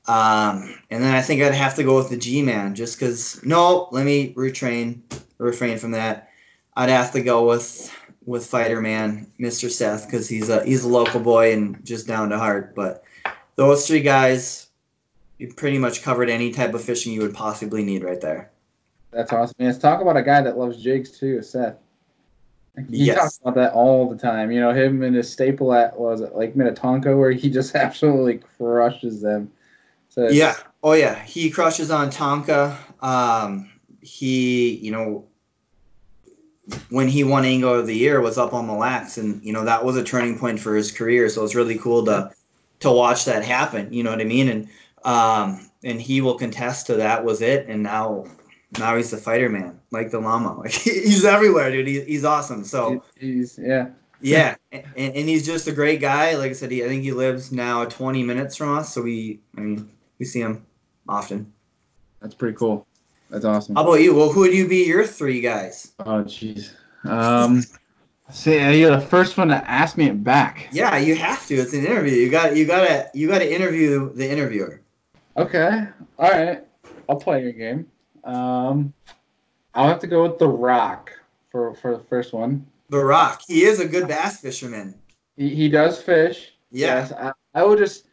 Um, and then I think I'd have to go with the G Man just because. No, let me retrain, refrain from that. I'd have to go with with Feider Man, Mr. Seth, because he's a he's a local boy and just down to heart. But those three guys, you pretty much covered any type of fishing you would possibly need right there. That's awesome. Man, let's talk about a guy that loves jigs too, Seth. He Yes. talks about that all the time. You know, him and his staple at was it like Minnetonka where he just absolutely crushes them. So Yeah. Oh yeah. He crushes on Tonka. Um, he, you know, when he won Angler of the Year was up on Mille Lacs, and you know that was a turning point for his career. So it's really cool to to watch that happen. You know what I mean? And um, and he will contest to that was it. And now now he's the Feider man, like the llama. Like he's everywhere, dude. He, he's awesome. So. he's yeah. Yeah, and, and he's just a great guy. Like I said, he, I think he lives now 20 minutes from us, so we, I mean, we see him often. That's pretty cool. That's awesome. How about you? Well, who would you be your three guys? Oh jeez. Um see you're the first one to ask me it back. Yeah, you have to. It's an interview. You got, you gotta, you gotta interview the interviewer. Okay. All right. I'll play your game. Um I'll have to go with The Rock for for the first one. The Rock. He is a good bass fisherman. He, he does fish. Yeah. Yes, I, I would just.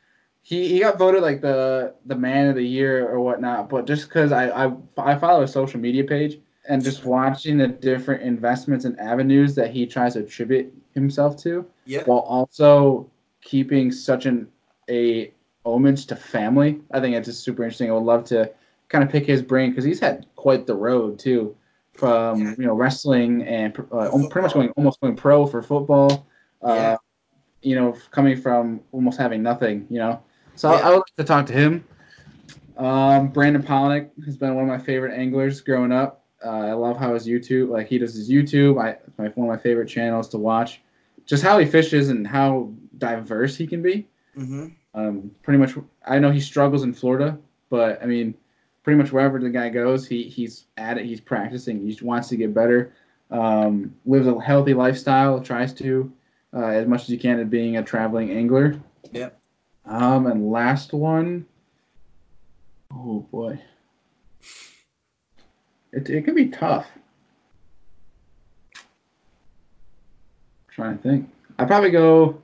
He, he got voted like the the man of the year or whatnot, but just because I, I I follow his social media page and just watching the different investments and avenues that he tries to attribute himself to, Yep. while also keeping such an a homage to family, I think it's just super interesting. I would love to kind of pick his brain because he's had quite the road too, from Yeah. you know wrestling and uh, pretty much going almost going pro for football. Uh, Yeah. You know, coming from almost having nothing. You know, so Yeah. I, I would like to talk to him. Um, Brandon Palaniuk has been one of my favorite anglers growing up. Uh, I love how his YouTube, like he does his YouTube. I my, one of my favorite channels to watch. Just how he fishes and how diverse he can be. hmm Um, pretty much, I know he struggles in Florida, but I mean, pretty much wherever the guy goes, he he's at it. He's practicing. He just wants to get better. Um, lives a healthy lifestyle. Tries to uh, as much as you can at being a traveling angler. Yep. Um, and last one, oh boy, it it can be tough. trying to think. I probably go.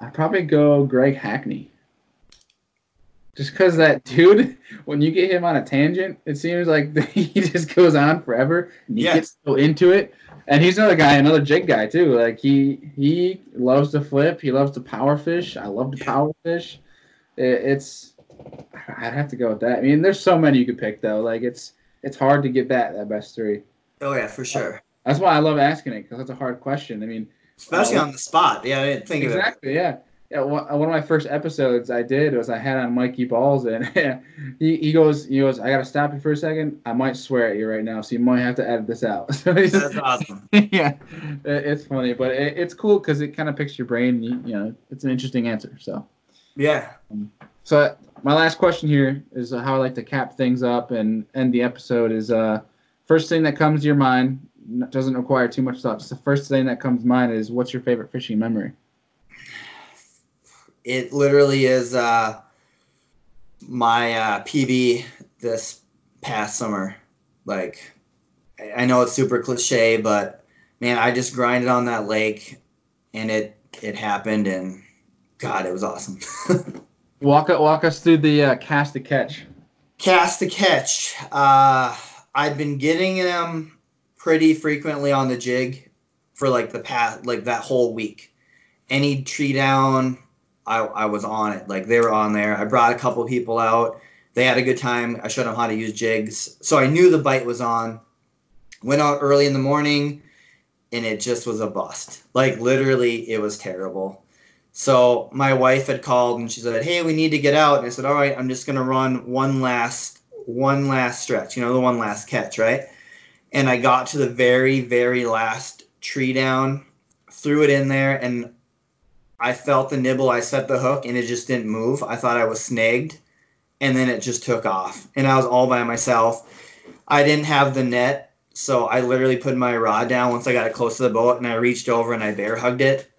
I'd probably go Greg Hackney. Just because that dude, when you get him on a tangent, it seems like he just goes on forever. And he Yes. gets so into it. And he's another guy, another jig guy too. Like he he loves to flip. He loves to power fish. I love to power fish. It, it's I'd have to go with that. I mean, there's so many you could pick though. Like it's it's hard to get that that best three. Oh yeah, for sure. That's why I love asking it because that's a hard question. I mean, Especially Uh, on the spot. Yeah, I didn't think of it. exactly, yeah. Yeah, one of my first episodes I did was I had on Mikey Balls and he, he goes he goes I gotta stop you for a second I might swear at you right now so you might have to edit this out. So That's awesome. yeah, it- it's funny but it, it's cool because it kind of picks your brain. and You, you know, it's an interesting answer. So Yeah. so my last question here is uh, how I like to cap things up and end the episode is uh first thing that comes to your mind doesn't require too much thought. Just the first thing that comes to mind is what's your favorite fishing memory? It literally is uh, my uh, PB this past summer. Like, I- know it's super cliche, but man, I just grinded on that lake, and it it happened, and God, it was awesome. Walk walk us through the uh, cast to catch. Cast to catch. Uh, I've been getting them pretty frequently on the jig for like the past, like that whole week. Any tree down, I, I was on it. Like they were on there. I brought a couple people out. They had a good time. I showed them how to use jigs. So I knew the bite was on. Went out early in the morning and it just was a bust. Like literally, it was terrible. So my wife had called and she said, "Hey, we need to get out." And I said, "All right, I'm just gonna run one last, one last stretch. You know, the one last catch, right?" And I got to the very, very last tree down, threw it in there, and I felt the nibble. I set the hook, and it just didn't move. I thought I was snagged, and then it just took off, and I was all by myself. I didn't have the net, so I literally put my rod down once I got it close to the boat, and I reached over and I bear hugged it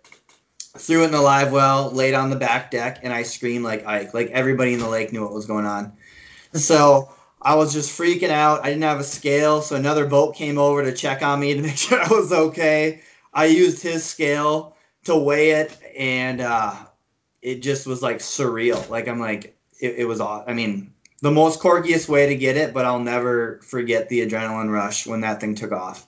threw it in the live well, laid on the back deck, and I screamed like Ike. Like everybody in the lake knew what was going on. So I was just freaking out. I didn't have a scale, so another boat came over to check on me to make sure I was okay. I used his scale to weigh it, and uh, it just was like surreal. Like I'm like, it, it was all. I mean, the most corkiest way to get it, but I'll never forget the adrenaline rush when that thing took off.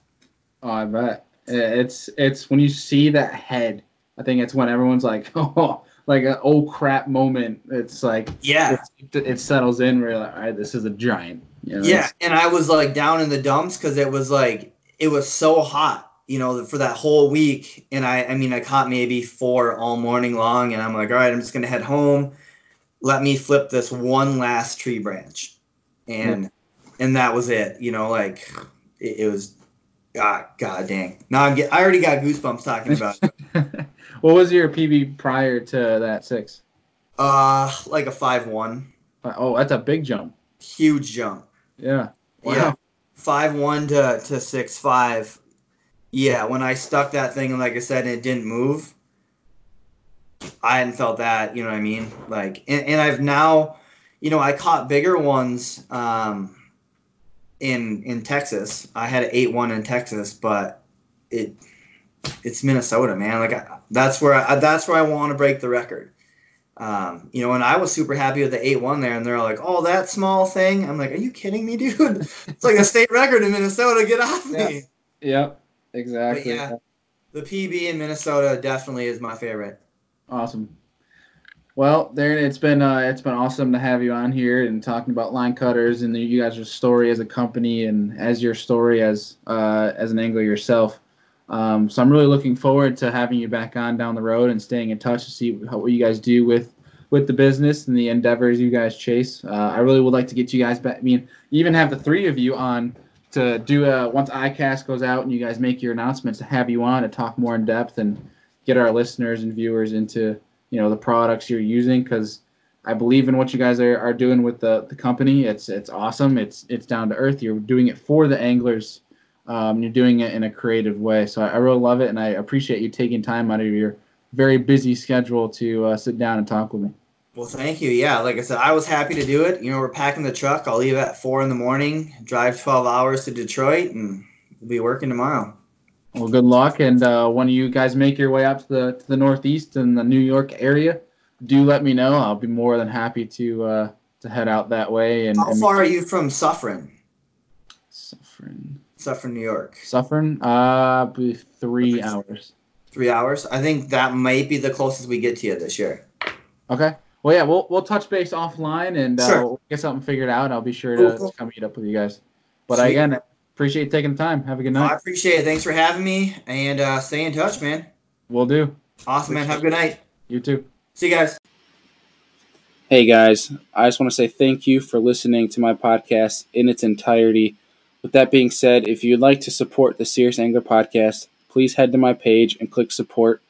Oh, I bet it's it's when you see that head. I think it's when everyone's like, oh, like an oh crap moment. It's like Yeah, it, it settles in. Where you're like, all right, this is a giant. You know, yeah. And I was like down in the dumps because it was like it was so hot, you know, for that whole week. And I, I mean, I caught maybe four all morning long, and I'm like, all right, I'm just gonna head home. Let me flip this one last tree branch, and and that was it. You know, like it, it was. God, God dang! Now I'm get, I already got goosebumps talking about it. what was your PB prior to that six? Uh, like a five one, Oh, that's a big jump. huge jump. Yeah. Wow. Yeah, five one to to six five. Yeah, when I stuck that thing and like I said, it didn't move. I hadn't felt that. You know what I mean? Like, and, and I've now, you know, I caught bigger ones um, in in Texas. I had an eight one in Texas, but it it's Minnesota, man. Like I, that's where I, that's where I want to break the record. Um, you know, and I was super happy with the eight one there, and they're like, "Oh, that small thing." I'm like, "Are you kidding me, dude? it's like a state record in Minnesota. Get off me!" Yep. Exactly. yeah. The PB in Minnesota definitely is my favorite. Awesome. Well, Darren, it's been uh, it's been awesome to have you on here and talking about line cutters and you guys' story as a company and as your story as uh, as an angler yourself. Um, so I'm really looking forward to having you back on down the road and staying in touch to see how, what you guys do with with the business and the endeavors you guys chase. Uh, I really would like to get you guys back. I mean, even have the three of you on to do a once ICAST goes out and you guys make your announcements to have you on to talk more in depth and get our listeners and viewers into you know the products you're using because I believe in what you guys are, are doing with the, the company. It's it's awesome. It's it's down to earth. You're doing it for the anglers. Um, you're doing it in a creative way. So I, I really love it, and I appreciate you taking time out of your very busy schedule to uh, sit down and talk with me. Well, thank you. Yeah, like I said, I was happy to do it. You know, we're packing the truck. I'll leave at four in the morning, drive 12 hours to Detroit, and we'll be working tomorrow. Well, good luck, and uh, when you guys make your way up to the to the Northeast and the New York area, do let me know. I'll be more than happy to uh, to head out that way. And How and far are you from Suffern? Suffering, Suffern, New York. suffering. Uh, three hours. Three hours. I think that might be the closest we get to you this year. Okay. Well, yeah, we'll we'll touch base offline and uh, Sure. we'll get something figured out. I'll be sure Cool, to, cool. to come meet up with you guys. But Sweet. again, appreciate you taking the time. Have a good night. I appreciate it. Thanks for having me, and uh, stay in touch, man. We'll do. Awesome, man. Have a good night. You too. See you guys. Hey guys, I just want to say thank you for listening to my podcast in its entirety. With that being said, if you'd like to support the Serious Angler podcast, please head to my page and click support.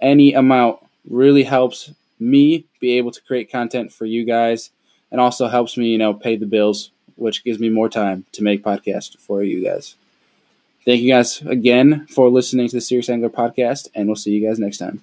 Any amount really helps me be able to create content for you guys and also helps me, you know, pay the bills, which gives me more time to make podcasts for you guys. Thank you guys again for listening to the Serious Angler podcast, and we'll see you guys next time.